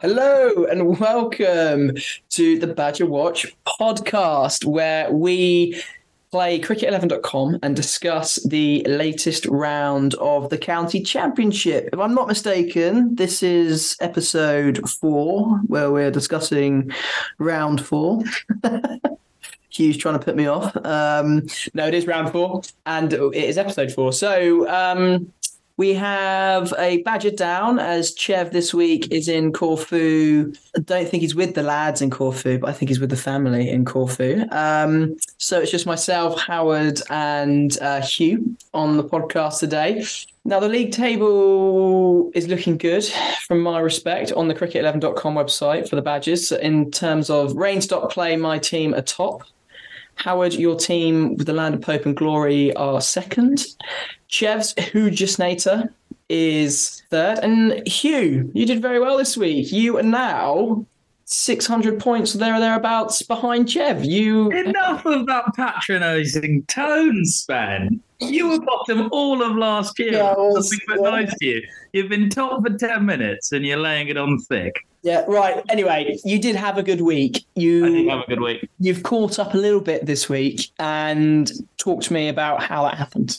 Hello and welcome to the Badger Watch podcast, where we play cricket11.com and discuss the latest round of the county championship. If I'm not mistaken, this is episode four, where we're discussing round four. Hugh's trying to put me off. Um, no, it is round four, and it is episode four. So, um, we have a Badger down as Chev this week is in Corfu. I don't think he's with the lads in Corfu, but I think he's with the family in Corfu. Um, so it's just myself, Howard, and uh, Hugh on the podcast today. Now, the league table is looking good from my respect on the cricket11.com website for the Badgers. In terms of rain stop play, my team are top. Howard, your team with the Land of Pope and Glory are second. Chev's Hujusnator is third. And Hugh, you did very well this week. You are now 600 points there or thereabouts behind Chev. You Enough of that patronising tone, Sven. You were bottom all of last year. Yeah, was, Nothing but yeah. nice to you. You've been top for 10 minutes and you're laying it on thick. Yeah, right. Anyway, you did have a good week. You I did have a good week. you've caught up a little bit this week and talk to me about how that happened.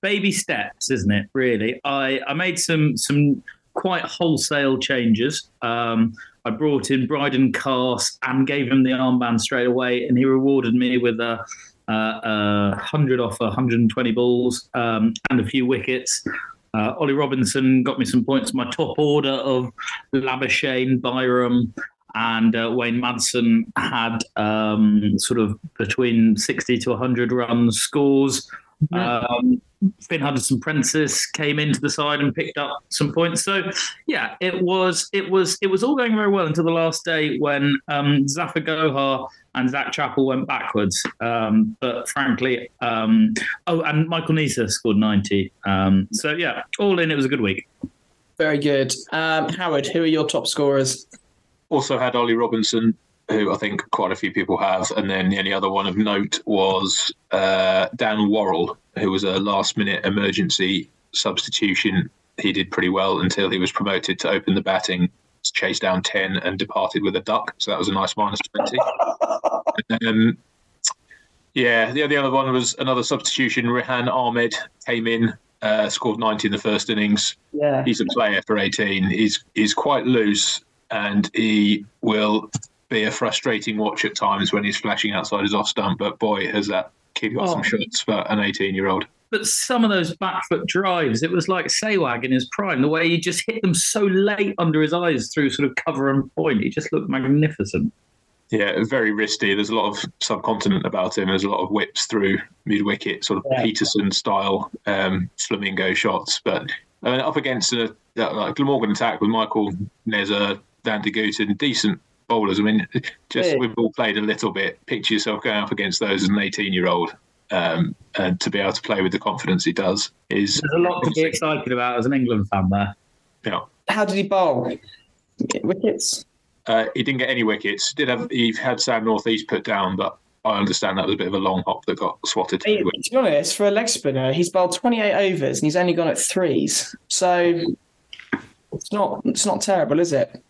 Baby steps, isn't it? Really. I, I made some some quite wholesale changes. Um, I brought in Brydon Carse and gave him the armband straight away, and he rewarded me with a, a, a hundred off 120 balls um, and a few wickets. Uh, Ollie Robinson got me some points. My top order of Labuschagne, Byrom, and uh, Wayne Madsen had um, sort of between 60 to 100 runs scores. Um, Fynn Hudson-Prentice came into the side and picked up some points. So yeah, it was it was it was all going very well until the last day when um, Zafar Gohar and Zak Chappell went backwards. Um, but frankly, um, oh, and Michael Neser scored ninety. Um, so yeah, all in, it was a good week. Very good. Um, Howard, who are your top scorers? also had Ollie Robinson, who I think quite a few people have, and then the only other one of note was uh, Dan Worrall, who was a last-minute emergency substitution. He did pretty well until he was promoted to open the batting, chased down ten, and departed with a duck. So that was a nice minus twenty. um, yeah, the, the other one was another substitution. Rehan Ahmed came in, uh, scored 90 in the first innings. Yeah. He's a player for 18. He's he's quite loose and he will be a frustrating watch at times when he's flashing outside his off stump. But boy, has that kid got Oh. some shots for an 18 year old. But some of those back foot drives, it was like Sehwag in his prime, the way he just hit them so late under his eyes through sort of cover and point. He just looked magnificent. Yeah, very wristy. There's a lot of subcontinent about him. There's a lot of whips through mid wicket, sort of Yeah. Pietersen style um, flamingo shots. But uh, up against a like Glamorgan attack with Michael Neser, van der Gugten, decent bowlers. I mean, just Yeah. we've all played a little bit. Picture yourself going up against those as an 18 year old. Um, and to be able to play with the confidence he does is There's a lot to be excited about as an England fan there. yeah. How did he bowl? Wickets. Uh, he didn't get any wickets. Did have he had Sam Northeast put down, but I understand that was a bit of a long hop that got swatted. Hey, to be honest, for a leg spinner, he's bowled 28 overs and he's only gone at threes. So it's not it's not terrible, is it?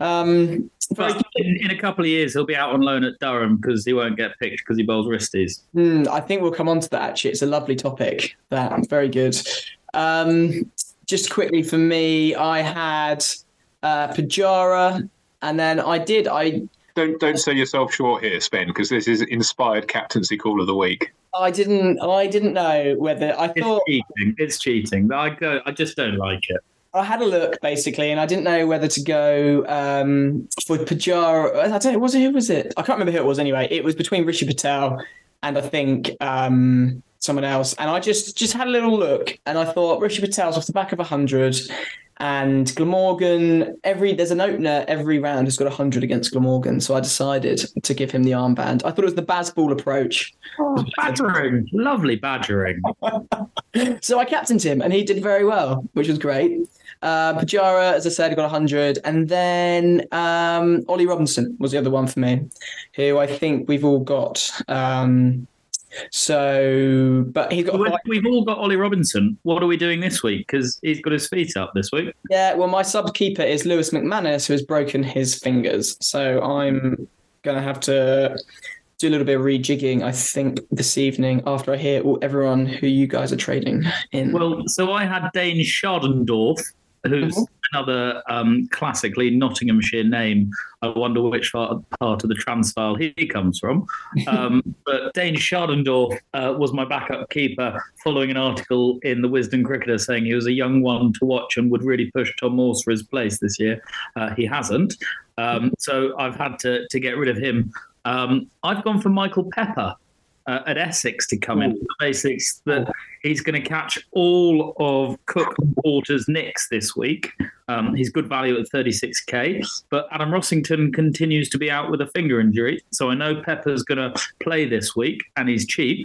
Um, very But in, in a couple of years, he'll be out on loan at Durham because he won't get picked because he bowls wristies. Hmm, I think we'll come on to that actually. It's a lovely topic. That very good. Um, just quickly for me, I had uh, Pujara, and then I did. I Don't don't sell yourself short here, Sven, because this is inspired captaincy call of the week. I didn't. I didn't know whether I thought It's thought cheating. It's cheating. I go. I just don't like it. I had a look basically, and I didn't know whether to go um, for Pujara. I don't know. Was it who was it? I can't remember who it was. Anyway, it was between Rishi Patel and I think um, someone else. And I just just had a little look, and I thought Rishi Patel's off the back of hundred, and Glamorgan. Every there's an opener every round has got hundred against Glamorgan, so I decided to give him the armband. I thought it was the Bazball approach. Oh, badgering. Lovely badgering. So I captained him, and he did very well, which was great. Uh, Pujara, as I said, got 100. And then um, Ollie Robinson was the other one for me, who I think we've all got um, So, but he's got. We've all got Ollie Robinson. What are we doing this week? Because he's got his feet up this week. Yeah, well, my sub keeper is Lewis McManus, who has broken his fingers. So I'm going to have to do a little bit of rejigging, I think, this evening after I hear all, everyone who you guys are trading in. Well, so I had Dane Schadendorf, who's Mhm. another um, classically Nottinghamshire name. I wonder which part, part of the Transvaal he comes from. Um, but Dane Schadendorf uh, was my backup keeper following an article in the Wisden Cricketer saying he was a young one to watch and would really push Tom Moores for his place this year. Uh, he hasn't. Um, so I've had to, to get rid of him. Um, I've gone for Michael Pepper uh, at Essex to come in. The basics that he's going to catch all of Cook and Porter's nicks this week. Um, he's good value at 36k, but Adam Rossington continues to be out with a finger injury. So I know Pepper's going to play this week, and he's cheap.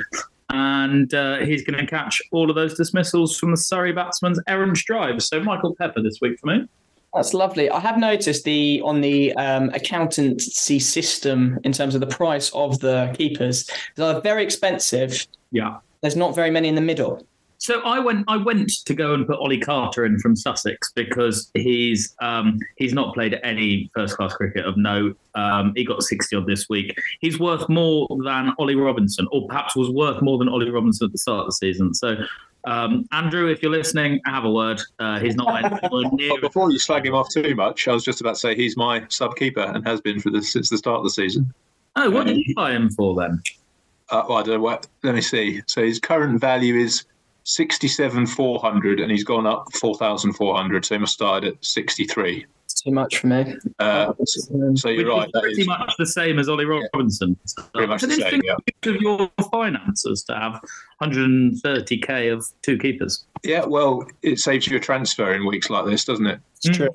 And uh, he's going to catch all of those dismissals from the Surrey batsman's errant drive. So Michael Pepper this week for me. That's lovely. I have noticed the on the um, accountancy system in terms of the price of the keepers. They're very expensive. Yeah. There's not very many in the middle. So I went. I went to go and put Ollie Carter in from Sussex because he's um, he's not played any first class cricket of note. Um, he got sixty odd this week. He's worth more than Ollie Robinson, or perhaps was worth more than Ollie Robinson at the start of the season. So. Um, Andrew, if you're listening, have a word. Uh, he's not anywhere near. But before you slag him off too much, I was just about to say he's my sub keeper and has been for the, since the start of the season. Oh, what did you buy him for then? Uh, well, I don't know what. Let me see. So his current value is sixty-seven four hundred, and he's gone up four thousand four hundred. So he must start at sixty-three. It's too much for me. Uh, so, Um, you're right. That pretty is much the same as Ollie Robinson. pretty much It's the same. interesting Yeah. of your finances to have 130k of two keepers. Yeah. Well, it saves you a transfer in weeks like this, doesn't it? It's true.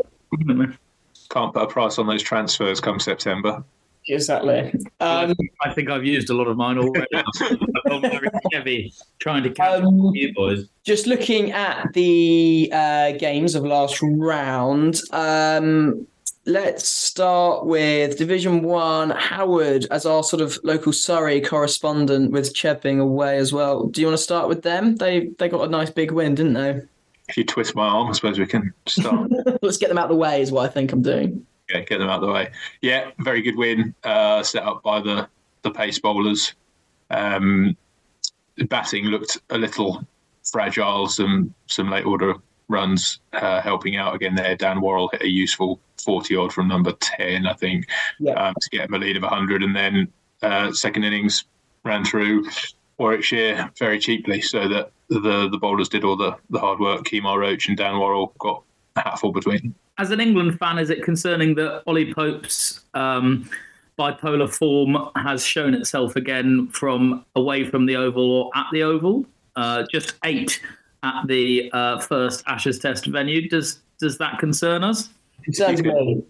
Can't put a price on those transfers come September. Exactly. Um, I think I've used a lot of mine already. I've gone very heavy trying to catch Um, you boys. just looking at the uh, games of last round. Um, let's start with Division One. Howard, as our sort of local Surrey correspondent, with Chev being away as well. Do you want to start with them? They they got a nice big win, didn't they? If you twist my arm, I suppose we can start. Let's get them out of the way. Is what I think I'm doing. Yeah, get them out of the way. Yeah, very good win uh, set up by the the pace bowlers. Um, batting looked a little fragile. Some some late order runs uh, helping out again there. Dan Worrall hit a useful forty odd from number ten, I think, Yeah. um, to get him a lead of hundred, and then uh, second innings ran through Warwickshire very cheaply, so that the the bowlers did all the the hard work. Kemar Roach and Dan Worrall got a hatful between. Them. As an England fan, is it concerning that Ollie Pope's um, bipolar form has shown itself again from away from the Oval or at the Oval? Uh, just eight at the uh, first Ashes Test venue. Does does that concern us? Concerns You me.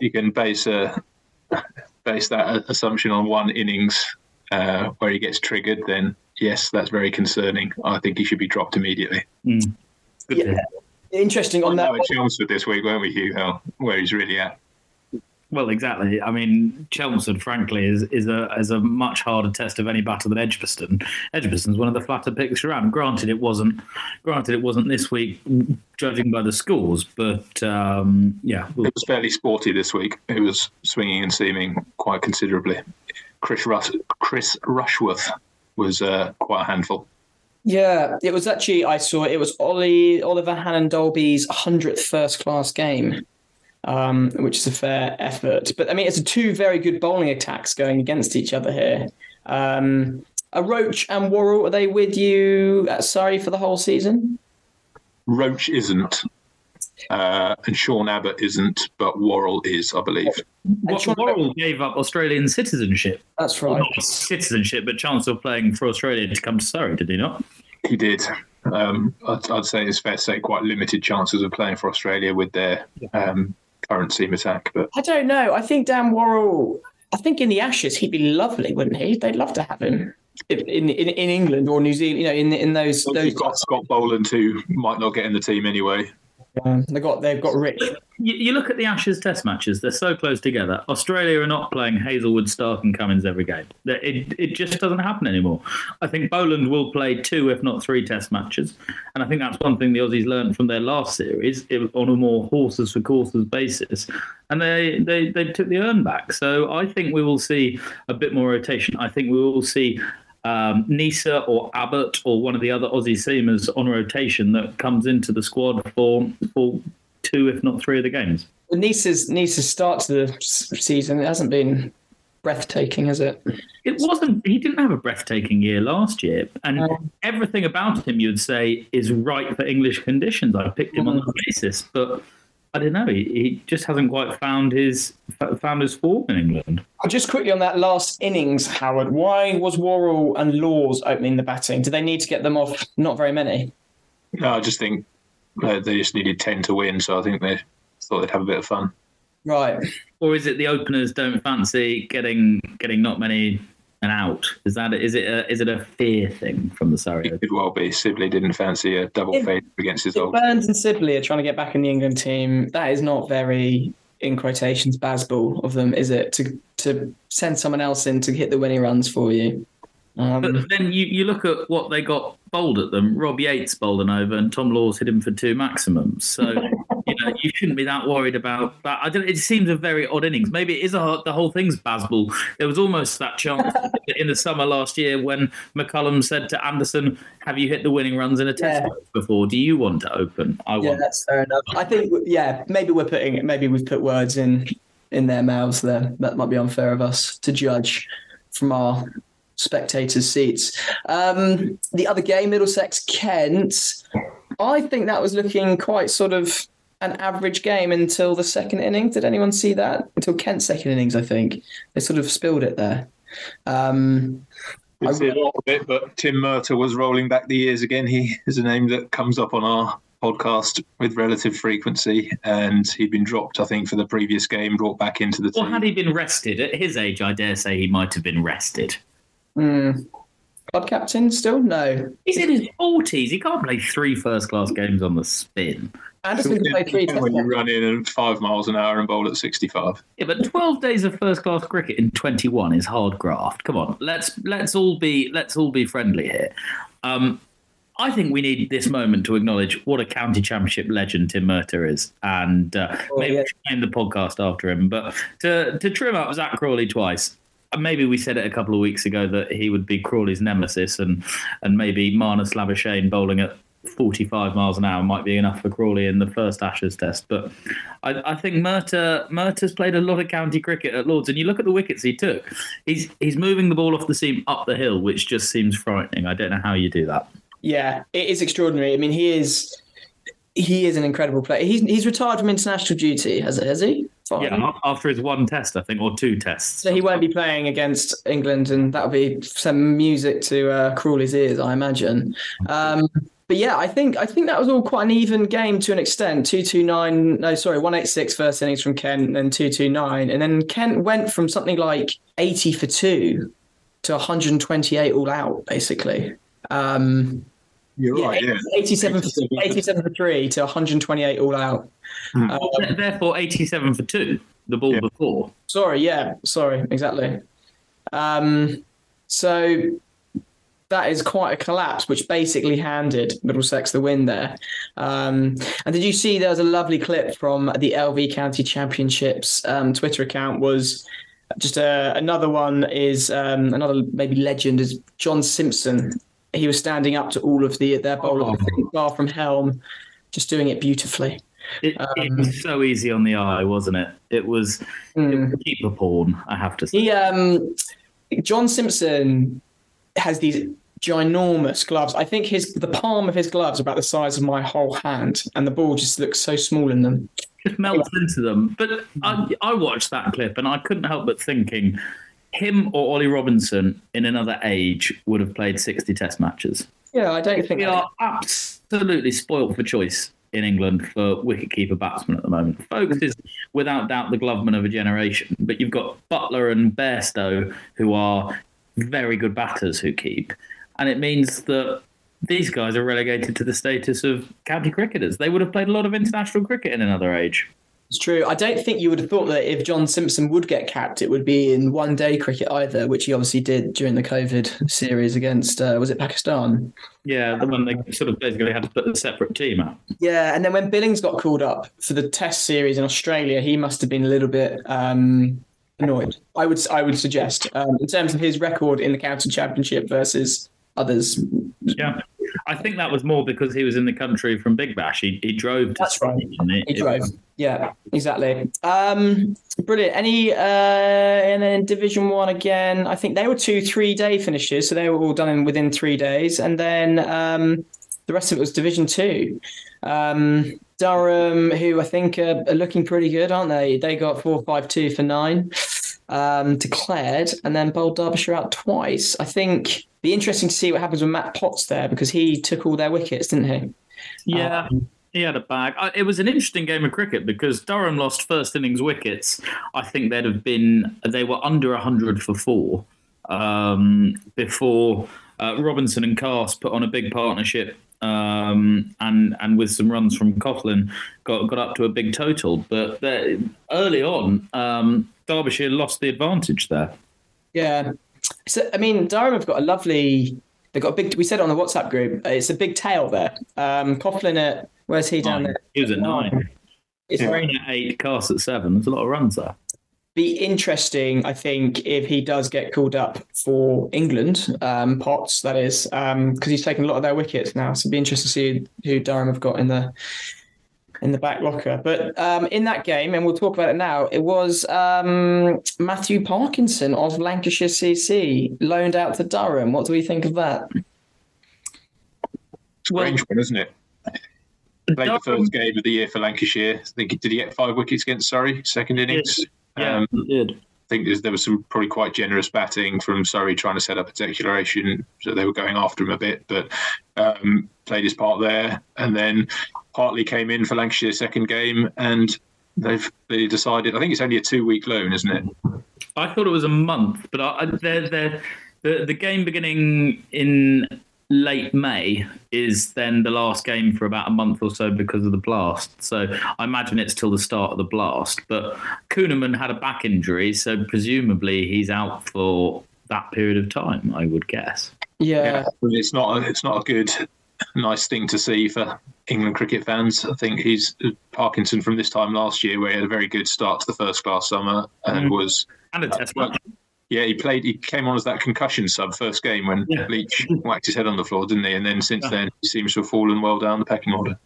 you can base a base that assumption on one innings uh, where he gets triggered, then yes, that's very concerning. I think he should be dropped immediately. Good to Yeah. Hear. Interesting on On that. that Chelmsford this week, weren't we, Hugh? How, where he's really at. Well, exactly. I mean, Chelmsford, frankly, is is a is a much harder test of any batter than Edgbaston. Edgbaston's one of the flatter picks around. Granted, it wasn't. Granted, it wasn't this week, judging by the scores. But um, yeah, It was fairly sporty this week. It was swinging and seaming quite considerably. Chris Rush, Chris Rushworth was uh, quite a handful. Yeah, it was actually I saw it was Ollie Oliver Hannon-Dalby's hundredth first class game, um, which is a fair effort. But I mean, it's two very good bowling attacks going against each other here. Um, Roach and Worrall are they with you at Surrey for the whole season? Roach isn't, uh, and Sean Abbott isn't, but Worrall is, I believe. Wa- Sean- Worrall gave up Australian citizenship. That's Well, right. not citizenship, but chance of playing for Australia to come to Surrey, did he not? He did. Um, I'd, I'd say it's fair to say quite limited chances of playing for Australia with their um, current seam attack. But I don't know. I think Dan Worrall. I think in the Ashes he'd be lovely, wouldn't he? They'd love to have him in in, in England or New Zealand. You know, in in those those. you've got Scott Boland, who might not get in the team anyway. Um, they got they've got rich. You, you look at the Ashes Test matches; they're so close together. Australia are not playing Hazlewood, Stark, and Cummins every game. It it just doesn't happen anymore. I think Boland will play two, if not three, Test matches, and I think that's one thing the Aussies learned from their last series it, on a more horses for courses basis, and they, they they took the urn back. So I think we will see a bit more rotation. I think we will see um, Neser or Abbott or one of the other Aussie seamers on rotation that comes into the squad for for two, if not three, of the games. Nice's Nice's start to the season it hasn't been breathtaking, has it? It wasn't. He didn't have a breathtaking year last year, and No. everything about him you'd say is right for English conditions. I picked him on that basis, but I don't know. He, he just hasn't quite found his found his form in England. Just quickly on that last innings, Howard. Why was Worrall and Lawes opening the batting? Do they need to get them off? Not very many. No, I just think uh, they just needed 10 to win, so I think they thought they'd have a bit of fun. Right. Or is it the openers don't fancy getting getting not many and out? Is that is it a, is it a fear thing from the Surrey? It could well be. Sibley didn't fancy a double If- fade against his If old. Burns and Sibley are trying to get back in the England team, that is not very, in quotations, Bazball of them, is it? To to send someone else in to hit the winning runs for you. Um, But then you, you look at what they got bowled at them. Rob Yates bowled an over, and Tom Lawes hit him for two maximums. So you you shouldn't be that worried about that. I don't. It seems a very odd innings. Maybe it is a the whole thing's Bazball. There was almost that chance in the summer last year when McCullum said to Anderson, "Have you hit the winning runs in a test Yeah. before? Do you want to open? I yeah, want." Yeah, that's fair enough. I think, yeah, maybe we're putting, maybe we've put words in in their mouths there. That might be unfair of us to judge from our spectators' seats. Um, the other game, Middlesex Kent, I think that was looking quite sort of an average game until the second inning. Did anyone see that? Until Kent's second innings, I think they sort of spilled it there. Um, Didn't see a lot of it, but Tim Murtagh was rolling back the years again. He is a name that comes up on our podcast with relative frequency, and he'd been dropped, I think, for the previous game, brought back into the Or team. had he been rested at his age? I dare say he might have been rested. hmm. club captain still? No. He's in his forties. He can't play three first-class games on the spin. Anderson can play three tests. when you run in at five miles an hour and bowl at 65. Yeah, but 12 days of first class cricket in 21 is hard graft. Come on, let's let's all be let's all be friendly here. Um, I think we need this moment to acknowledge what a county championship legend Tim Murtagh is, and uh, Oh, maybe yeah. we should name the podcast after him. But to to trim up Zak Crawley twice. Maybe we said it a couple of weeks ago that he would be Crawley's nemesis, and and maybe Marnus Labuschagne bowling at 45 miles an hour might be enough for Crawley in the first Ashes test. But I, I think Murtagh Murtagh's played a lot of county cricket at Lords, and you look at the wickets he took. He's he's moving the ball off the seam up the hill, which just seems frightening. I don't know how you do that. Yeah, it is extraordinary. I mean, he is he is an incredible player. He's he's retired from international duty, has has he? Fine. Yeah, after his one test, I think, or two tests. So he won't be playing against England, and that'll be some music to uh, Crawley's ears, I imagine. Um, but yeah, I think I think that was all quite an even game to an extent. Two two nine, no, sorry, one eight six first innings from Kent, and then two two nine, and then Kent went from something like eighty for two to one hundred and twenty eight all out, basically. Um, You're yeah, right, yeah. 87, for, 87 for three to 128 all out. Hmm. Um, Therefore, 87 for two, the ball Yeah. before. sorry, yeah, sorry, exactly. Um, so that is quite a collapse, which basically handed Middlesex the win there. Um, and did you see there was a lovely clip from the LV County Championships um, Twitter account? Was just uh, another one is um, another maybe legend is John Simpson. He was standing up to all of the their think, bar from Helm, just doing it beautifully. It, it Um, was so easy on the eye, wasn't it? It was, it Mm. was keeper porn, I have to say. He um John Simpson has these ginormous gloves. I think his the palm of his gloves about the size of my whole hand, and the ball just looks so small in them. just melts into them. But I, I watched that clip and I couldn't help but thinking him or Ollie Robinson in another age would have played 60 test matches. Yeah, I don't think We are absolutely spoilt for choice in England for wicketkeeper batsmen at the moment. Foakes is without doubt the gloveman of a generation, but you've got Buttler and Bairstow who are very good batters who keep. And it means that these guys are relegated to the status of county cricketers. They would have played a lot of international cricket in another age. It's true. I don't think you would have thought that if John Simpson would get capped, it would be in one day cricket either, which he obviously did during the COVID series against, uh, was it Pakistan? Yeah, the one they sort of basically had to put a separate team out. Yeah, and then when Billings got called up for the Test series in Australia, he must have been a little bit um, annoyed. I would I would suggest um, in terms of his record in the county championship versus others. Yeah. I think that was more because he was in the country from Big Bash. He, he drove to That's Spain, right. He drove. Yeah, exactly. Um, brilliant. Any uh, and then Division One again. I think they were two three day finishes, so they were all done in within three days, and then um, the rest of it was Division Two. Um, Durham, who I think are, are looking pretty good, aren't they? They got four five two for nine. Um, declared, and then bowled Derbyshire out twice. I think be interesting to see what happens with Matt Potts there because he took all their wickets, didn't he? Yeah. He had a bag. It was an interesting game of cricket because Durham lost first innings wickets. I think they'd have been they were under hundred for four um, before uh, Robinson and Carse put on a big partnership um, and and with some runs from Coughlin got got up to a big total. But early on, um, Derbyshire lost the advantage there. Yeah. So I mean, Durham have got a lovely. They've got a big. We said it on the WhatsApp group. uh, It's a big tail there. Um, Coughlin at where's he down Nine. there? He was at nine. It's Raine at eight, Carse at seven. There's a lot of runs there. Be interesting, I think, if he does get called up for England, um, Potts, that is, because he's taken a lot of their wickets now. So it'd be interesting to see who Durham have got in the in the back locker. But um, in that game, and we'll talk about it now, it was um, Matthew Parkinson of Lancashire CC loaned out to Durham. What do we think of that? Strange one, isn't it? Played the first game of the year for Lancashire. I think did he get five wickets against Surrey second innings? Yeah, Um, he did. I think there was some probably quite generous batting from Surrey trying to set up a declaration, so they were going after him a bit, but um, played his part there, and then Hartley came in for Lancashire's second game, and they've they decided. I think it's only a two week loan, isn't it? I thought it was a month, but I, I- they're, they're, the the game beginning in late May is then the last game for about a month or so because of the blast. So I imagine it's till the start of the blast. But Kuhnemann had a back injury, so presumably he's out for that period of time. I would guess. Yeah, But It's not. A, it's not a good, nice thing to see for England cricket fans. I think he's Parkinson from this time last year, where he had a very good start to the first class summer and Mm. was And a test match. Yeah, he played. He came on as that concussion sub first game when Yeah. Leach whacked his head on the floor, didn't he? And then since Yeah. then, he seems to have fallen well down the pecking order.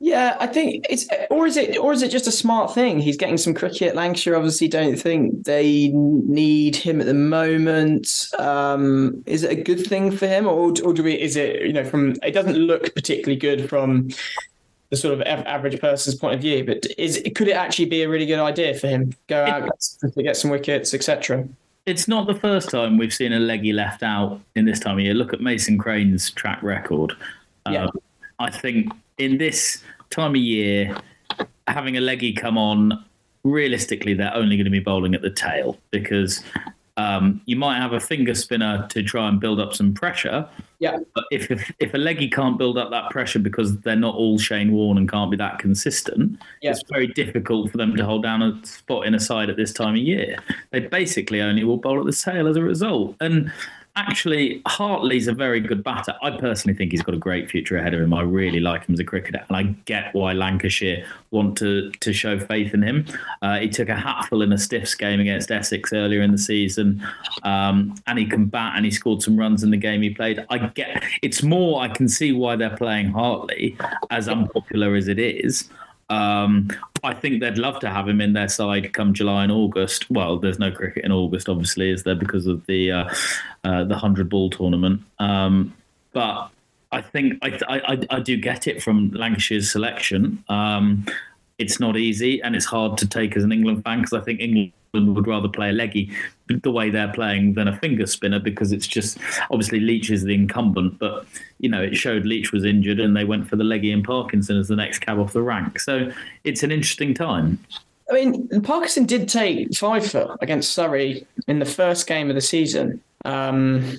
Yeah, I think it's or is it or is it just a smart thing? He's getting some cricket. Lancashire obviously don't think they need him at the moment. Um, is it a good thing for him, or or do we? Is it you know from? It doesn't look particularly good from the sort of average person's point of view. But is could it actually be a really good idea for him go out to get some wickets, etc. It's not the first time we've seen a leggy left out in this time of year. Look at Mason Crane's track record. Yeah. Um, I think in this time of year, having a leggy come on, realistically, they're only going to be bowling at the tail because um, you might have a finger spinner to try and build up some pressure. Yeah. But if, if if a leggy can't build up that pressure because they're not all Shane Warne and can't be that consistent, Yeah. it's very difficult for them to hold down a spot in a side at this time of year. They basically only will bowl at the tail as a result. And actually, Hartley's a very good batter. I personally think he's got a great future ahead of him. I really like him as a cricketer, and I get why Lancashire want to to show faith in him. Uh, he took a hatful in a stiffs game against Essex earlier in the season, um, and he can bat and he scored some runs in the game he played. I get it's more I can see why they're playing Hartley, as unpopular as it is. Um, I think they'd love to have him in their side come July and August. Well, there's no cricket in August, obviously, is there because of the uh, uh, the hundred ball tournament. Um, but I think I, I I do get it from Lancashire's selection. Um, it's not easy and it's hard to take as an England fan because I think England would rather play a leggy the way they're playing than a finger spinner because it's just obviously Leach is the incumbent, but you know it showed Leach was injured and they went for the leggy and Parkinson as the next cab off the rank. So it's an interesting time. I mean, Parkinson did take five foot against Surrey in the first game of the season. Um,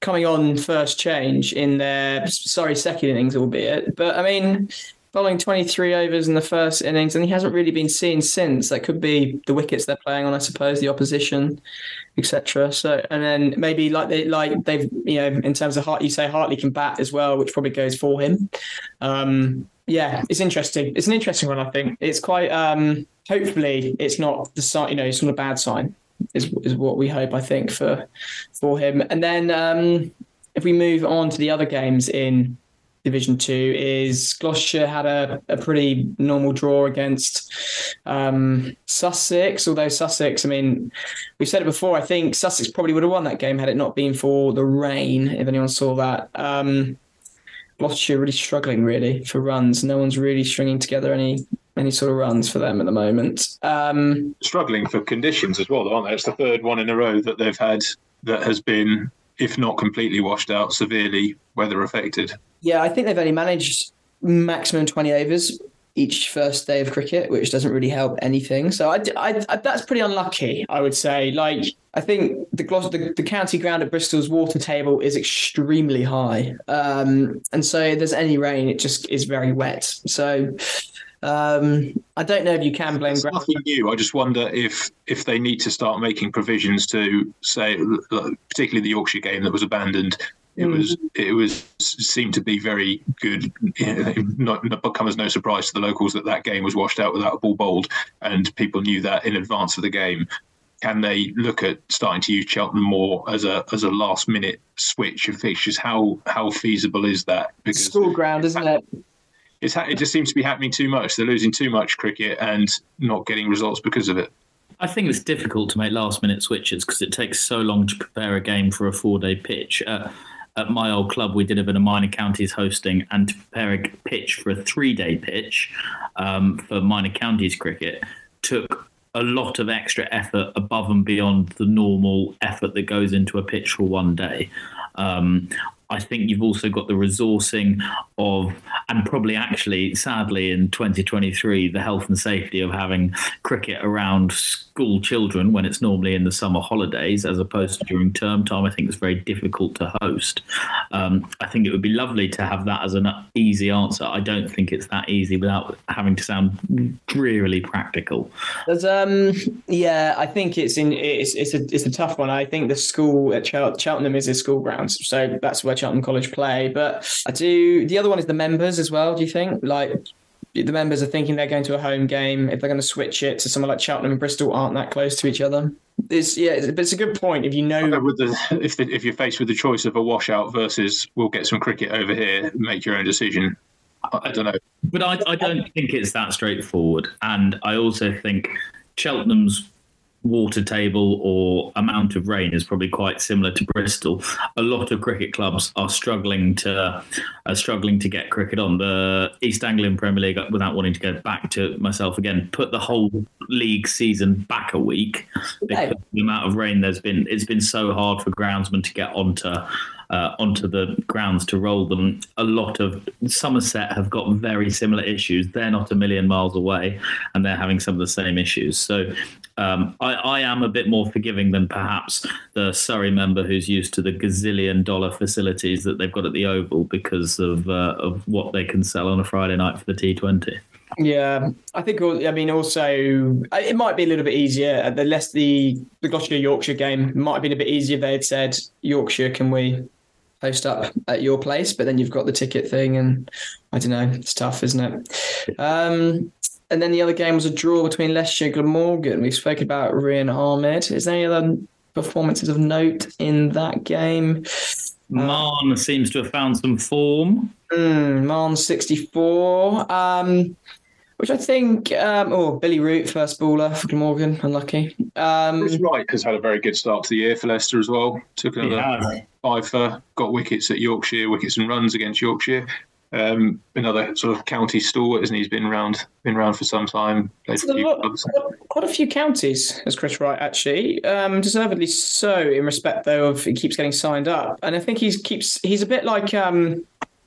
coming on first change in their sorry second innings, albeit. But I mean, bowling 23 overs in the first innings, and he hasn't really been seen since. That could be the wickets they're playing on, I suppose, the opposition, etc. So, and then maybe like they like they've you know in terms of Hart, you say Hartley can bat as well, which probably goes for him. Um, yeah, it's interesting. It's an interesting one. I think it's quite. Um, hopefully, it's not the sign. You know, it's not a bad sign. Is is what we hope. I think for for him. And then um, if we move on to the other games in Division Two is Gloucestershire had a, a pretty normal draw against um, Sussex. Although Sussex, I mean, we've said it before. I think Sussex probably would have won that game had it not been for the rain. If anyone saw that, um, Gloucestershire really struggling really for runs. No one's really stringing together any any sort of runs for them at the moment. Um, Struggling for conditions as well, aren't they? It's the third one in a row that they've had that has been, if not completely washed out, severely weather affected. Yeah, I think they've only managed maximum 20 overs each first day of cricket, which doesn't really help anything. So I, I, I, that's pretty unlucky, I would say. Like, I think the, the, the county ground at Bristol's water table is extremely high. Um, and so if there's any rain, it just is very wet. So um, I don't know if you can blame. It's nothing new. I just wonder if if they need to start making provisions to say, particularly the Yorkshire game that was abandoned. It mm. was it was seemed to be very good. Not, not come as no surprise to the locals that that game was washed out without a ball bowled, and people knew that in advance of the game. Can they look at starting to use Cheltenham more as a as a last minute switch of fixtures? How how feasible is that? Because school ground, isn't it? It's it just seems to be happening too much. They're losing too much cricket and not getting results because of it. I think it's difficult to make last minute switches because it takes so long to prepare a game for a four day pitch. Uh, at my old club, we did a bit of minor counties hosting, and to prepare a pitch for a three day pitch um, for minor counties cricket took a lot of extra effort above and beyond the normal effort that goes into a pitch for one day. Um, I think you've also got the resourcing of, and probably actually, sadly, in 2023, the health and safety of having cricket around school children when it's normally in the summer holidays as opposed to during term time. I think it's very difficult to host. Um, I think it would be lovely to have that as an easy answer. I don't think it's that easy without having to sound drearily practical. There's, um, yeah, I think it's in it's it's a it's a tough one. I think the school at Cheltenham is a school grounds, so that's where Cheltenham College play. But I do. The other one is the members as well. Do you think like? The members are thinking they're going to a home game. If they're going to switch it to someone like Cheltenham and Bristol, aren't that close to each other? It's yeah, it's, it's a good point. If you know, the, if the, if you're faced with the choice of a washout versus we'll get some cricket over here, make your own decision. I, I don't know, but I, I don't think it's that straightforward. And I also think Cheltenham's water table or amount of rain is probably quite similar to Bristol. A lot of cricket clubs are struggling to are struggling to get cricket on. The East Anglian Premier League, without wanting to go back to myself again, put the whole league season back a week because the amount of rain there's been. It's been so hard for groundsmen to get onto uh, onto the grounds to roll them. A lot of Somerset have got very similar issues. They're not a million miles away, and they're having some of the same issues. So um, I, I, am a bit more forgiving than perhaps the Surrey member who's used to the gazillion dollar facilities that they've got at the Oval because of uh, of what they can sell on a Friday night for the T20. Yeah, I think. I mean, also it might be a little bit easier. The less the the Gloucester Yorkshire game might have been a bit easier they had said Yorkshire, can we post up at your place, but then you've got the ticket thing, and I don't know, it's tough, isn't it? Um, and then the other game was a draw between Leicester and Glamorgan. We've spoken about Rehan Ahmed. Is there any other performances of note in that game? Marn uh, seems to have found some form. Mm, Marn 64. Um, which I think, um, oh, Billy Root, first baller for Glamorgan, unlucky. Um, Chris Wright has had a very good start to the year for Leicester as well. Took another five, uh, got wickets at Yorkshire, wickets and runs against Yorkshire. Um, another sort of county stalwart, isn't he? He's been around, been around for some time. A lot, quite a few counties, as Chris Wright actually, um, deservedly so. In respect though of he keeps getting signed up, and I think he's keeps he's a bit like um,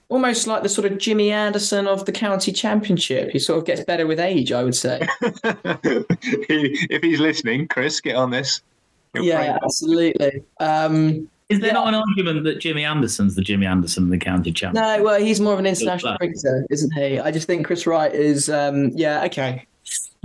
almost like the sort of Jimmy Anderson of the county championship. He sort of gets better with age, I would say. if he's listening, Chris, get on this. You're yeah, absolutely. Um, Is there Yeah. not an argument that Jimmy Anderson's the Jimmy Anderson of the county champion? No, well, he's more of an international player. cricketer, isn't he? I just think Chris Wright is. Um, yeah, okay,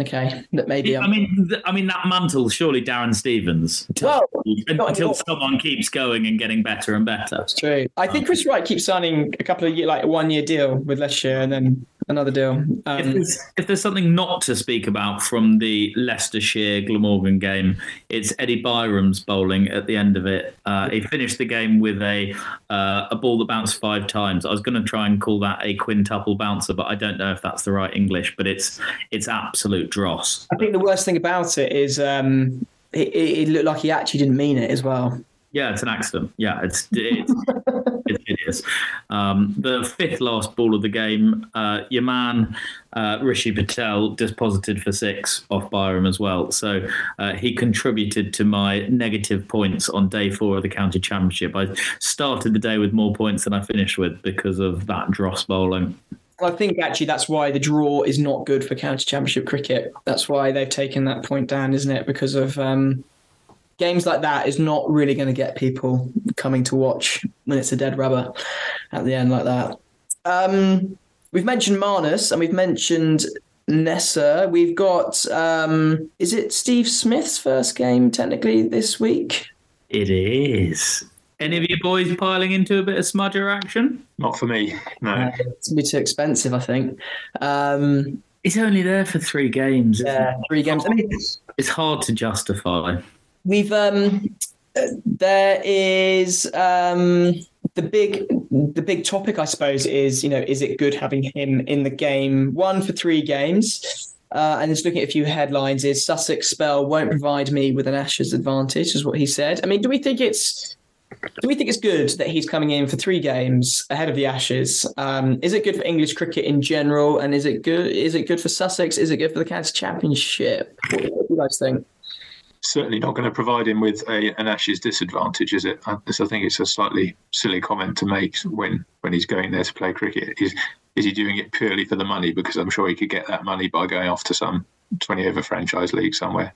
okay, that maybe. I I'm, mean, th- I mean that mantle. Surely Darren Stevens. well, until anymore. someone keeps going and getting better and better. That's true. I think oh. Chris Wright keeps signing a couple of year, like a one year deal with Leicestershire, and then another deal. If Um, there's, if there's something not to speak about from the Leicestershire Glamorgan game, it's Eddie Byrom's bowling at the end of it. Uh, he finished the game with a uh, a ball that bounced five times. I was going to try and call that a quintuple bouncer, but I don't know if that's the right English. But it's it's absolute dross. I think the worst thing about it is um, it, it looked like he actually didn't mean it as well. Yeah, it's an accident. Yeah, it's it's, it's hideous. Um, the fifth last ball of the game, uh, your man uh, Rishi Patel disposited for six off Byrom as well. So uh, he contributed to my negative points on day four of the county championship. I started the day with more points than I finished with because of that dross bowling. I think actually that's why the draw is not good for county championship cricket. That's why they've taken that point down, isn't it? Because of um, games like that is not really going to get people coming to watch when it's a dead rubber at the end like that. Um, we've mentioned Marnus and we've mentioned Neser. We've got um, is it Steve Smith's first game technically this week? It is. Any of you boys piling into a bit of smudger action? Not for me. No. Uh, it's gonna be too expensive, I think. Um, He's only there for three games. yeah, three games. I mean, It's hard to justify. We've um uh, there is um the big the big topic I suppose is you know is it good having him in the game one for three games uh, and just looking at a few headlines is Sussex spell won't provide me with an Ashes advantage is what he said I mean do we think it's do we think it's good that he's coming in for three games ahead of the Ashes? Um, is it good for English cricket in general, and is it good? Is it good for Sussex? Is it good for the County Championship? What do you guys think? Certainly not going to provide him with a, an Ashes disadvantage, is it? I, so I think it's a slightly silly comment to make when, when he's going there to play cricket. Is, is he doing it purely for the money? Because I'm sure he could get that money by going off to some 20 over franchise league somewhere.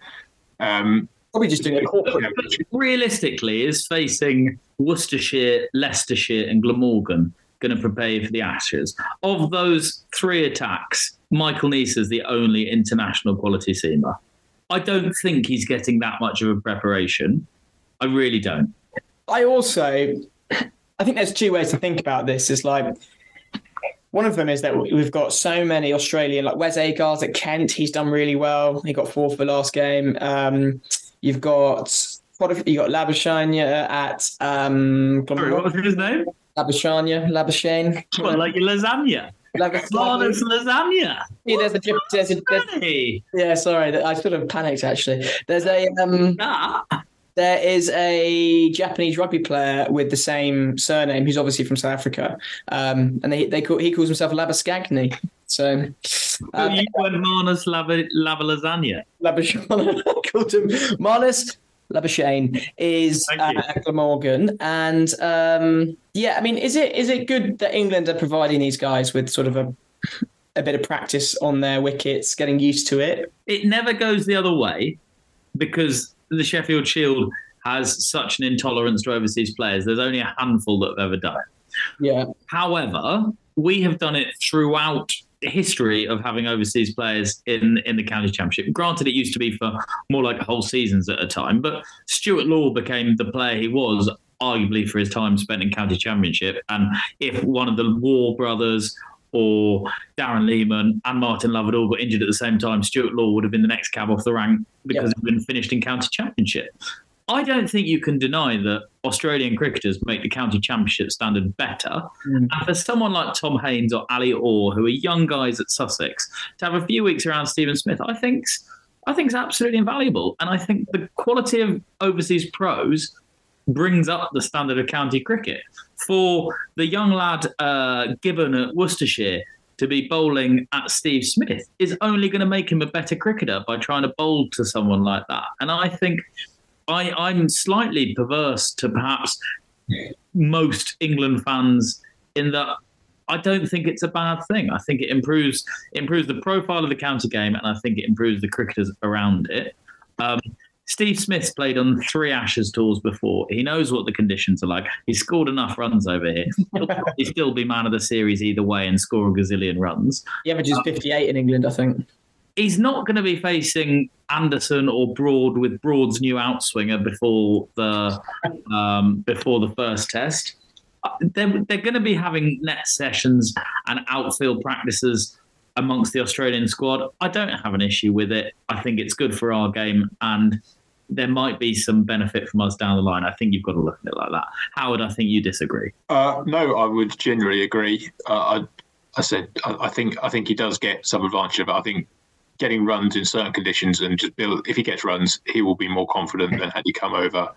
Um, Probably just doing a corporate. realistically, is facing Worcestershire, Leicestershire, and Glamorgan going to prepare for the Ashes? Of those three attacks, Michael Neser is the only international quality seamer. I don't think he's getting that much of a preparation. I really don't. I also, I think there's two ways to think about this. Is like one of them is that we've got so many Australian, like Wes Agars at Kent. He's done really well. He got fourth for last game. Um, you've got you got Labashanya at um, Sorry, what was his name? Labashanya, Labashane. Well, like your lasagna. Flawless lasagna. Yeah, there's a, there's a there's, yeah. Sorry, I sort of panicked actually. There's a um, there is a Japanese rugby player with the same surname who's obviously from South Africa, um, and they, they call, he calls himself Labascagni. So um, you went Marnus lava, lava lasagna. Labashane called him Marnus Labashane is uh, at Glamorgan, and um, yeah, I mean, is it is it good that England are providing these guys with sort of a a bit of practice on their wickets, getting used to it? It never goes the other way because the Sheffield Shield has such an intolerance to overseas players. There's only a handful that have ever done it. Yeah, However, we have done it throughout history of having overseas players in in the county championship. Granted, it used to be for more like whole seasons at a time, but Stuart Law became the player he was arguably for his time spent in county championship. And if one of the Waugh brothers or Darren Lehmann and Martin Love had all got injured at the same time, Stuart Law would have been the next cab off the rank because he'd been finished in county championship. I don't think you can deny that Australian cricketers make the county championship standard better. Mm. And for someone like Tom Haines or Ali Orr, who are young guys at Sussex, to have a few weeks around Stephen Smith, I think's I think is absolutely invaluable. And I think the quality of overseas pros brings up the standard of county cricket. For the young lad uh, Gibbon at Worcestershire to be bowling at Steve Smith is only going to make him a better cricketer by trying to bowl to someone like that. And I think I, I'm slightly perverse to perhaps most England fans in that I don't think it's a bad thing. I think it improves improves the profile of the county game, and I think it improves the cricketers around it. Um, Steve Smith's played on three Ashes tours before. He knows what the conditions are like. He's scored enough runs over here. He'll probably still be man of the series either way and score a gazillion runs. He averages 58 in England, I think. He's not going to be facing Anderson or Broad with Broad's new outswinger before the um, before the first test. Uh, They're, they're going to be having net sessions and outfield practices amongst the Australian squad. I don't have an issue with it. I think it's good for our game, and there might be some benefit from us down the line. I think you've got to look at it like that. Howard, I think you disagree. Uh, no, I would generally agree. Uh, I, I said I, I think I think he does get some advantage of it. I think getting runs in certain conditions and just build. If he gets runs, he will be more confident than had he come over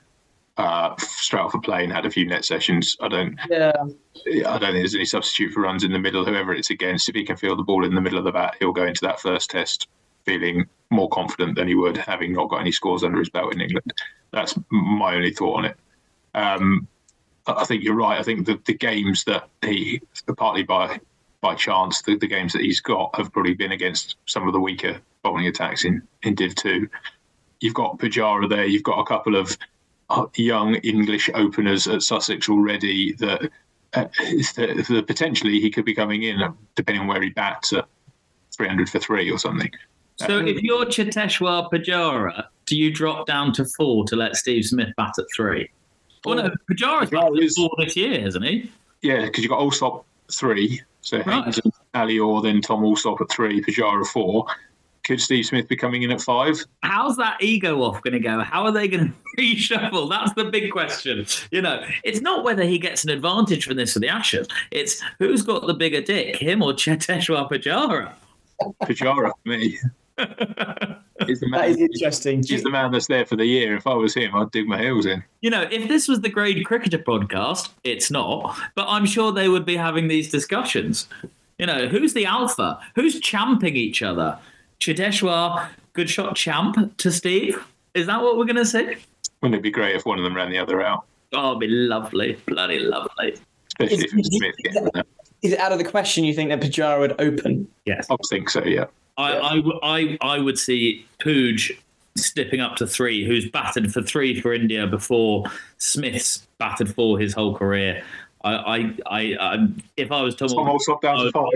uh, straight off a play and had a few net sessions. I don't. Yeah. I don't think there's any substitute for runs in the middle. Whoever it's against, if he can feel the ball in the middle of the bat, he'll go into that first test feeling more confident than he would having not got any scores under his belt in England. That's my only thought on it. Um, I I think you're right. I think the, the games that he, partly by by chance, the, the games that he's got have probably been against some of the weaker bowling attacks in, in Div 2. You've got Pujara there. You've got a couple of uh, young English openers at Sussex already that, uh, that, that potentially he could be coming in, depending on where he bats, at 300 for three or something. So if you're Cheteshwar Pujara, do you drop down to four to let Steve Smith bat at three? Well, no, Pujara's Pujara at is- four this year, hasn't he? Yeah, because you've got Alsop three, so Right. Haines and Ali Orr, then Tom Alsop at three, Pujara four. Could Steve Smith be coming in at five? How's that ego off going to go? How are they going to reshuffle? That's the big question. You know, it's not whether he gets an advantage from this for the Ashes. It's who's got the bigger dick, him or Cheteshwar Pujara? Pujara for me. He's the That is man. interesting. He's the man that's there for the year. If I was him, I'd dig my heels in. You know, if this was the Grade Cricketer podcast, it's not, but I'm sure they would be having these discussions. You know, who's the alpha? Who's champing each other? Cheteshwar, good shot champ to Steve? Is that what we're going to say? Wouldn't it be great if one of them ran the other out? Oh, it'd be lovely. Bloody lovely. Especially Is- if it was is- Smith getting that. Is it out of the question you think that Pujara would open? Yes. I think so, yeah. I, I, w- I, I would see Pooj stepping up to three, who's batted for three for India before Smith's batted for his whole career. I, I, I, I if I was Tom, Tom Alford, Alsop down to five.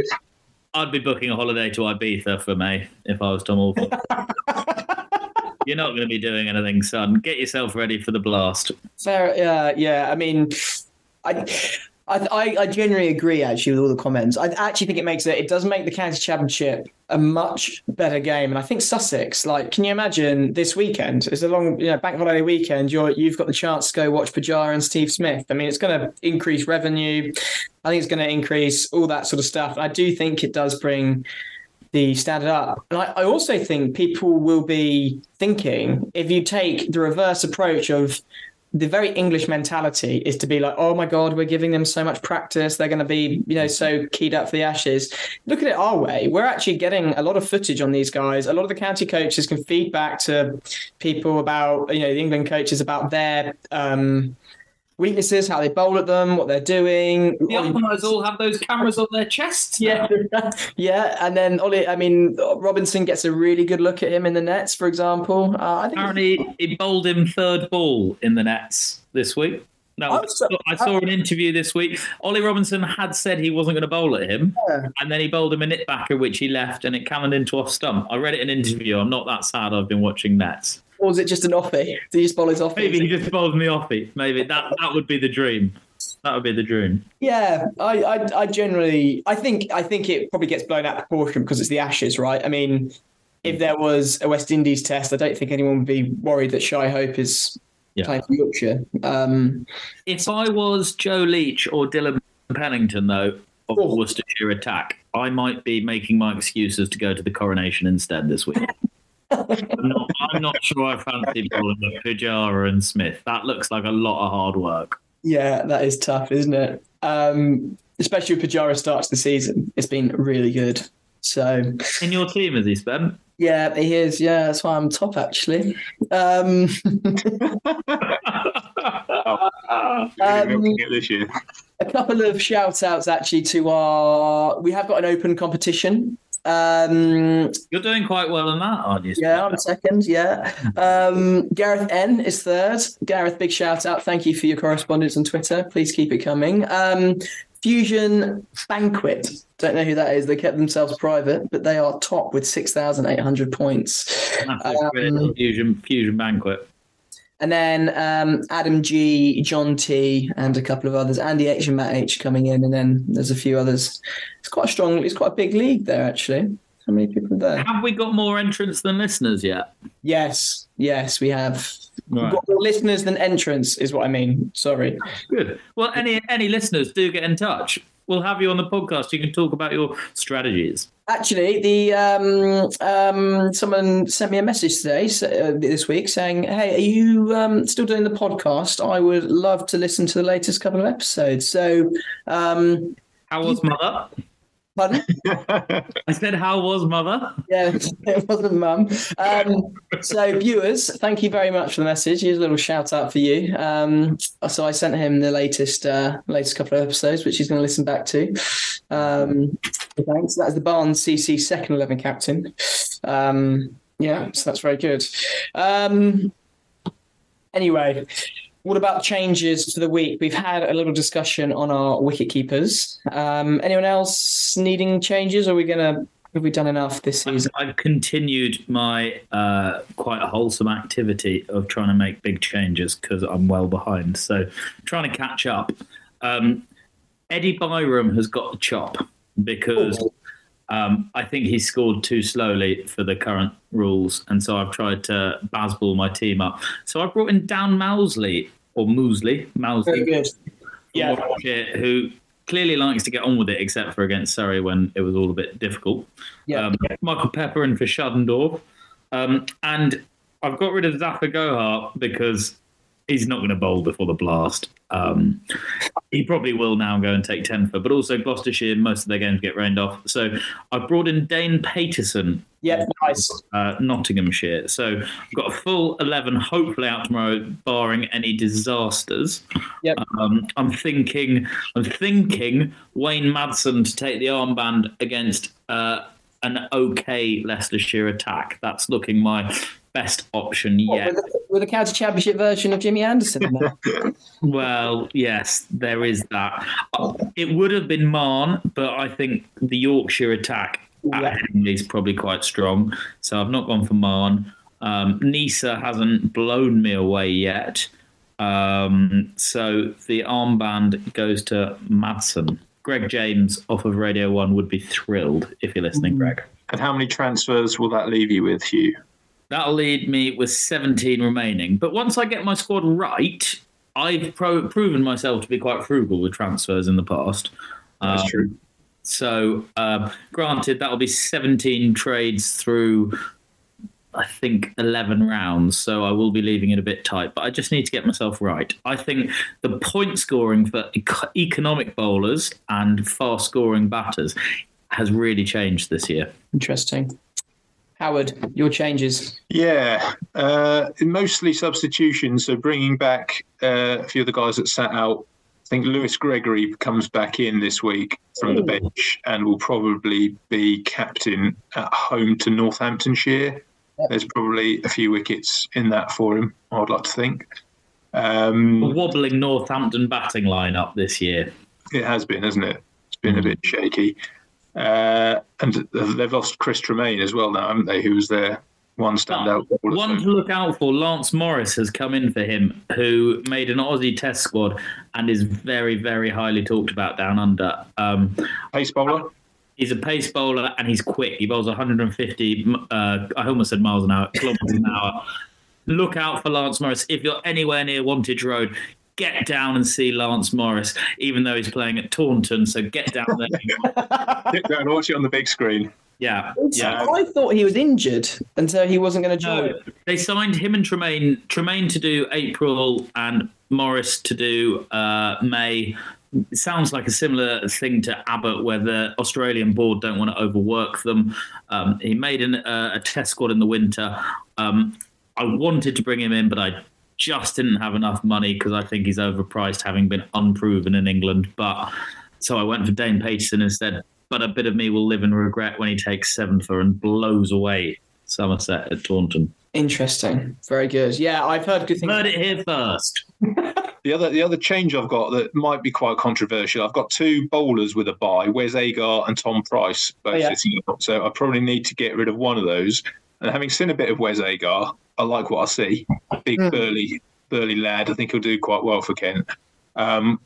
I'd be booking a holiday to Ibiza for May if I was Tom Alford. You're not going to be doing anything, son. Get yourself ready for the blast. Fair, yeah, uh, yeah. I mean, I, I, I, I genuinely agree actually with all the comments. I actually think it makes it. It does make the county championship a much better game, and I think Sussex. Like, can you imagine this weekend? It's a long, you know, bank holiday weekend. You're you've got the chance to go watch Pujara and Steve Smith. I mean, it's going to increase revenue. I think it's going to increase all that sort of stuff. I do think it does bring the standard up. And I, I also think people will be thinking if you take the reverse approach of the very English mentality is to be like, oh my God, we're giving them so much practice. They're going to be, you know, so keyed up for the Ashes. Look at it our way. We're actually getting a lot of footage on these guys. A lot of the county coaches can feed back to people about, you know, the England coaches about their um, weaknesses, how they bowl at them, what they're doing. The umpires all have those cameras on their chests. now. Yeah, yeah, and then Ollie. I mean, Robinson gets a really good look at him in the nets, for example. Uh, I think Apparently, he bowled him third ball in the nets this week. No, I'm so- I saw an interview this week. Ollie Robinson had said he wasn't going to bowl at him, Yeah. and then he bowled him a nip backer, which he left, and it cannoned into off stump. I read it in an interview. I'm not that sad. I've been watching nets. or was it just an offie? Did he just bowl his offie? Maybe he just bowled me offie. Maybe that that would be the dream. That would be the dream. Yeah, I, I, I generally, I think, I think it probably gets blown out of proportion because it's the Ashes, right? I mean, if there was a West Indies test, I don't think anyone would be worried that Shai Hope is Yeah. playing for Yorkshire. Um, If I was Joe Leach or Dillon Pennington, though, of the Oh. Worcestershire attack, I might be making my excuses to go to the coronation instead this week. I'm, not, I'm not sure I fancy bowling with Pujara and Smith. That looks like a lot of hard work. yeah, that is tough, isn't it? Um, especially if Pujara starts the season, it's been really good. So In your team, is he spent? Yeah, he is. Yeah, that's why I'm top actually. Um, Really Um, this year. a couple of shout outs actually to our we have got an open competition Um, You're doing quite well in that, aren't you? yeah, I'm second. Yeah. Um, Gareth N is third. Gareth, big shout out. Thank you for your correspondence on Twitter. Please keep it coming. Um, Fusion Banquet. Don't know who that is. They kept themselves private, but they are top with 6,800 points. To Fusion Fusion Banquet. And then um, Adam G, John T, and a couple of others. Andy H and Matt H coming in, and then there's a few others. It's quite a strong. It's quite a big league there, actually. How many people there? Have we got more entrants than listeners yet? Yes, yes, we have. We've got more listeners than entrants, is what I mean. Sorry. Good. Well, any any listeners do get in touch. We'll have you on the podcast. You can talk about your strategies. Actually, the um, um, someone sent me a message today, uh, this week, saying, "Hey, are you um, still doing the podcast? I would love to listen to the latest couple of episodes." So, um, How was mother? Pardon? I said, how was mother? Yeah, it wasn't mum. Um, so, viewers, thank you very much for the message. Here's a little shout out for you. Um, so, I sent him the latest, uh, latest couple of episodes, which he's going to listen back to. Um, thanks. That's the Barnes CC second eleven captain. Um, yeah, so that's very good. Um, anyway. What about changes to the week? We've had a little discussion on our wicket keepers. Um, anyone else needing changes? Or are we gonna have we done enough this season? I've continued my uh, quite wholesome activity of trying to make big changes because I'm well behind. So trying to catch up. Um, Eddie Byrom has got the chop because um, I think he scored too slowly for the current rules, and so I've tried to Bazball my team up. So I brought in Dan Mousley or Moosley, Mousley, Yeah. Who clearly likes to get on with it, except for against Surrey when it was all a bit difficult. Yeah. Um, Michael Pepper in for Schadendorf. Um, and I've got rid of Zafar Gohar because he's not going to bowl before the blast. Um, he probably will now go and take 10 for, but also Gloucestershire, most of their games get rained off. So I brought in Dane Paterson Yeah, nice. uh, Nottinghamshire. So I've got a full 11, hopefully out tomorrow, barring any disasters. Yep. Um, I'm thinking, I'm thinking Wayne Madsen to take the armband against uh, an okay Leicestershire attack. That's looking my best option What, yet. with, the, with the county championship version of Jimmy Anderson. Well, yes, there is that. Uh, It would have been Marn, but I think the Yorkshire attack Yeah. Henley is probably quite strong. So I've not gone for Marn. Um, Neser hasn't blown me away yet. Um, so the armband goes to Madsen. Greg James off of Radio 1 would be thrilled if you're listening, Greg. and how many transfers will that leave you with, Hugh? That'll lead me with 17 remaining. But once I get my squad right, I've pro- proven myself to be quite frugal with transfers in the past. That's Um, true. So, um, granted, that'll be 17 trades through, I think, 11 rounds. So I will be leaving it a bit tight, but I just need to get myself right. I think the point scoring for eco- economic bowlers and fast scoring batters has really changed this year. Interesting. Howard, your changes. Yeah, uh, mostly substitutions. So bringing back uh, a few of the guys that sat out. I think Lewis Gregory comes back in this week from the bench and will probably be captain at home to Northamptonshire. There's probably a few wickets in that for him. I would like to think. A Um, wobbling Northampton batting lineup this year. it has been, hasn't it? It's been a bit shaky. Uh, and they've lost Chris Tremain as well now, haven't they? Who was their one standout. bowler. One to look out for, Lance Morris has come in for him, who made an Aussie Test squad and is very, very highly talked about down under. Um, Pace bowler. he's a pace bowler and he's quick. He bowls 150, uh, I almost said miles an hour, kilometers an hour. Look out for Lance Morris. If you're anywhere near Wantage Road, get down and see Lance Morris, even though he's playing at Taunton. So get down there. Sit down and watch it on the big screen. yeah, yeah. I thought he was injured and so he wasn't going to join. No, they signed him and Tremain. Tremain to do April and Morris to do uh, May. It sounds like a similar thing to Abbott, where the Australian board don't want to overwork them. Um, he made an, uh, a test squad in the winter. Um, I wanted to bring him in, but I just didn't have enough money because I think he's overpriced, having been unproven in England. But so I went for Dane Paterson instead. but a bit of me will live in regret when he takes seven for and blows away Somerset at Taunton. Interesting. Very good. Yeah, I've heard good things. Heard it here first. The other the other change I've got that might be quite controversial. I've got two bowlers with a buy, Wes Agar and Tom Price, both Oh, yeah. sitting up. So I probably need to get rid of one of those. And having seen a bit of Wes Agar, I like what I see. Big Mm. burly burly lad. I think he'll do quite well for Kent. Um,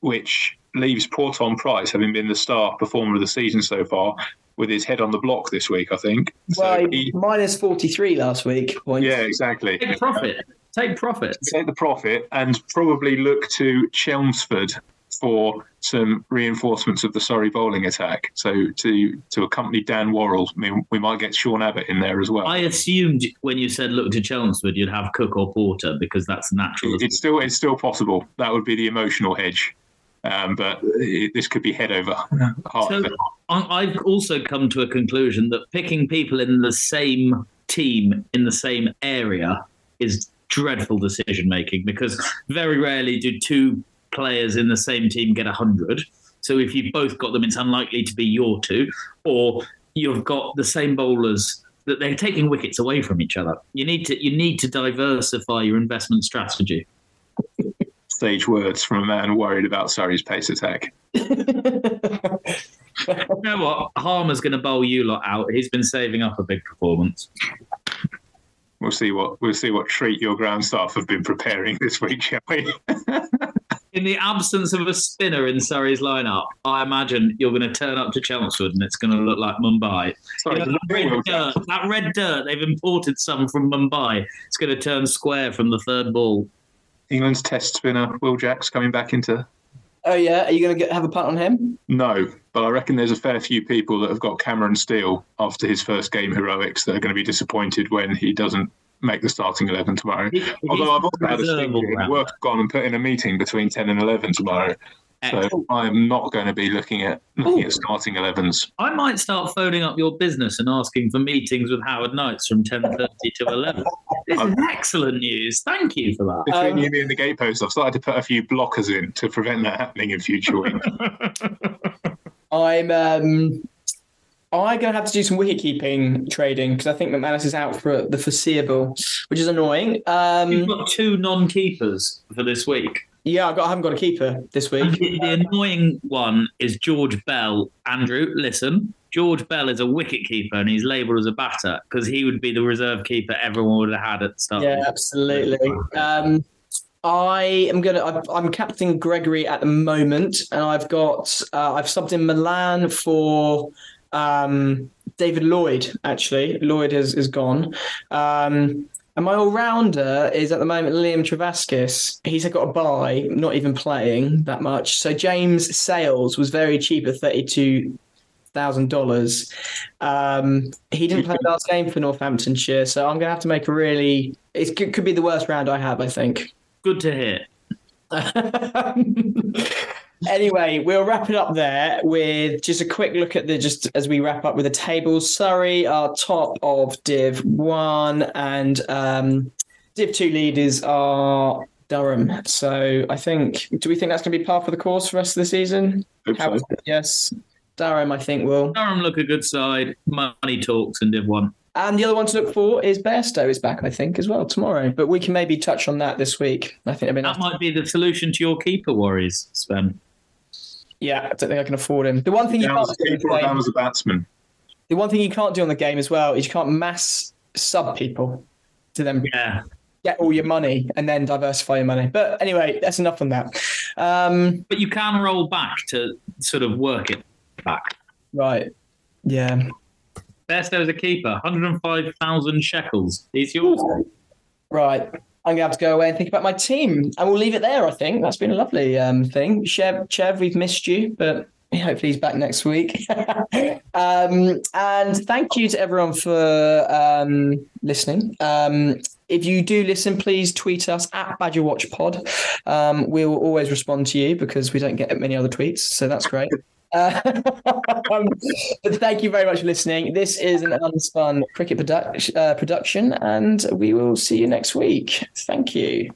which leaves poor Tom Price having been the star performer of the season so far, with his head on the block this week. I think. So Well, he- minus 43 last week. Points. yeah, exactly. Take profit. Take profit. take the profit and probably look to Chelmsford for some reinforcements of the Surrey bowling attack. So to to accompany Dan Worrall, I mean, we might get Sean Abbott in there as well. I assumed when you said look to Chelmsford, you'd have Cook or Porter because that's natural. it's still it's still possible. That would be the emotional hedge. Um, but it, this could be head over heart. So I've also come to a conclusion that picking people in the same team in the same area is dreadful decision making because very rarely do two players in the same team get 100. So if you've both got them, it's unlikely to be your two, or you've got the same bowlers that they're taking wickets away from each other. You need to you need to diversify your investment strategy. Sage words from a man worried about Surrey's pace attack. You know what? Harmer's going to bowl you lot out. He's been saving up a big performance. We'll see what we'll see what treat your ground staff have been preparing this week, shall we? In the absence of a spinner in Surrey's lineup, I imagine you're going to turn up to Chelmsford and it's going to look like Mumbai. Sorry, You know, that, red dirt, that red dirt, they've imported some from Mumbai. It's going to turn square from the third ball. England's test spinner Will Jacks coming back into Oh, yeah. Are you going to have a punt on him? No, but I reckon there's a fair few people that have got Cameron Steel after his first game heroics that are going to be disappointed when he doesn't make the starting 11 tomorrow. He- Although I've also had a reserve thing all at round. work gone and put in a meeting between 10 and 11 tomorrow. So I am not going to be looking at looking Ooh. at starting 11s. I might start phoning up your business and asking for meetings with Howard Knights from 10.30 to 11. This is excellent news. Thank you for that. Between Um, you and the gatepost, I've started to put a few blockers in to prevent that happening in future weeks. I'm um, I'm going to have to do some wicket keeping trading because I think McManus is out for the foreseeable, which is annoying. You've Um, got two non-keepers for this week. yeah, I've got, I haven't got a keeper this week. the, the annoying one is George Bell. Andrew, listen. George Bell is a wicket keeper and he's labelled as a batter because he would be the reserve keeper everyone would have had at the start. Yeah, absolutely. Um, I am gonna. I'm, I'm captaining Gregory at the moment, and I've got. Uh, I've subbed in Milan for um, David Lloyd. Actually, Lloyd has is gone. Um, and my all-rounder is at the moment Liam Trevaskis. He's got a buy, not even playing that much. So James Sales was very cheap at thirty-two thousand dollars. Um, he didn't play last game for Northamptonshire, so I'm gonna have to make a really. It could be the worst round I have, I think. Good to hear. anyway, we'll wrap it up there with just a quick look at the just as we wrap up with the tables. Surrey are top of Div One, and um, Div Two leaders are Durham. So I think. Do we think that's going to be par for the course for the rest of the season? Hope How- so. yes, Durham. I think will. Durham look a good side. Money talks in Div 1. And the other one to look for is Bairstow is back, I think, as well tomorrow. But we can maybe touch on that this week. I think it'd nice. That might be the solution to your keeper worries, Sven. Yeah, I don't think I can afford him. The one thing you can't do a in the keeper or down game, as a batsman. the one thing you can't do on the game as well is you can't mass sub people to then Yeah. get all your money and then diversify your money. But anyway, that's enough on that. Um, But you can roll back to sort of work it back. right. Yeah. Best as a keeper, 105,000 shekels. He's yours. Right. I'm gonna have to go away and think about my team, and we'll leave it there. I think that's been a lovely um, thing. Chev, Chev, we've missed you, but hopefully he's back next week. um, and thank you to everyone for um, listening. Um, if you do listen, please tweet us at Badger Watch Pod. Um, we will always respond to you because we don't get many other tweets, so that's great. Uh, um, but thank you very much for listening. This is an unspun cricket uh, production, and we will see you next week. Thank you.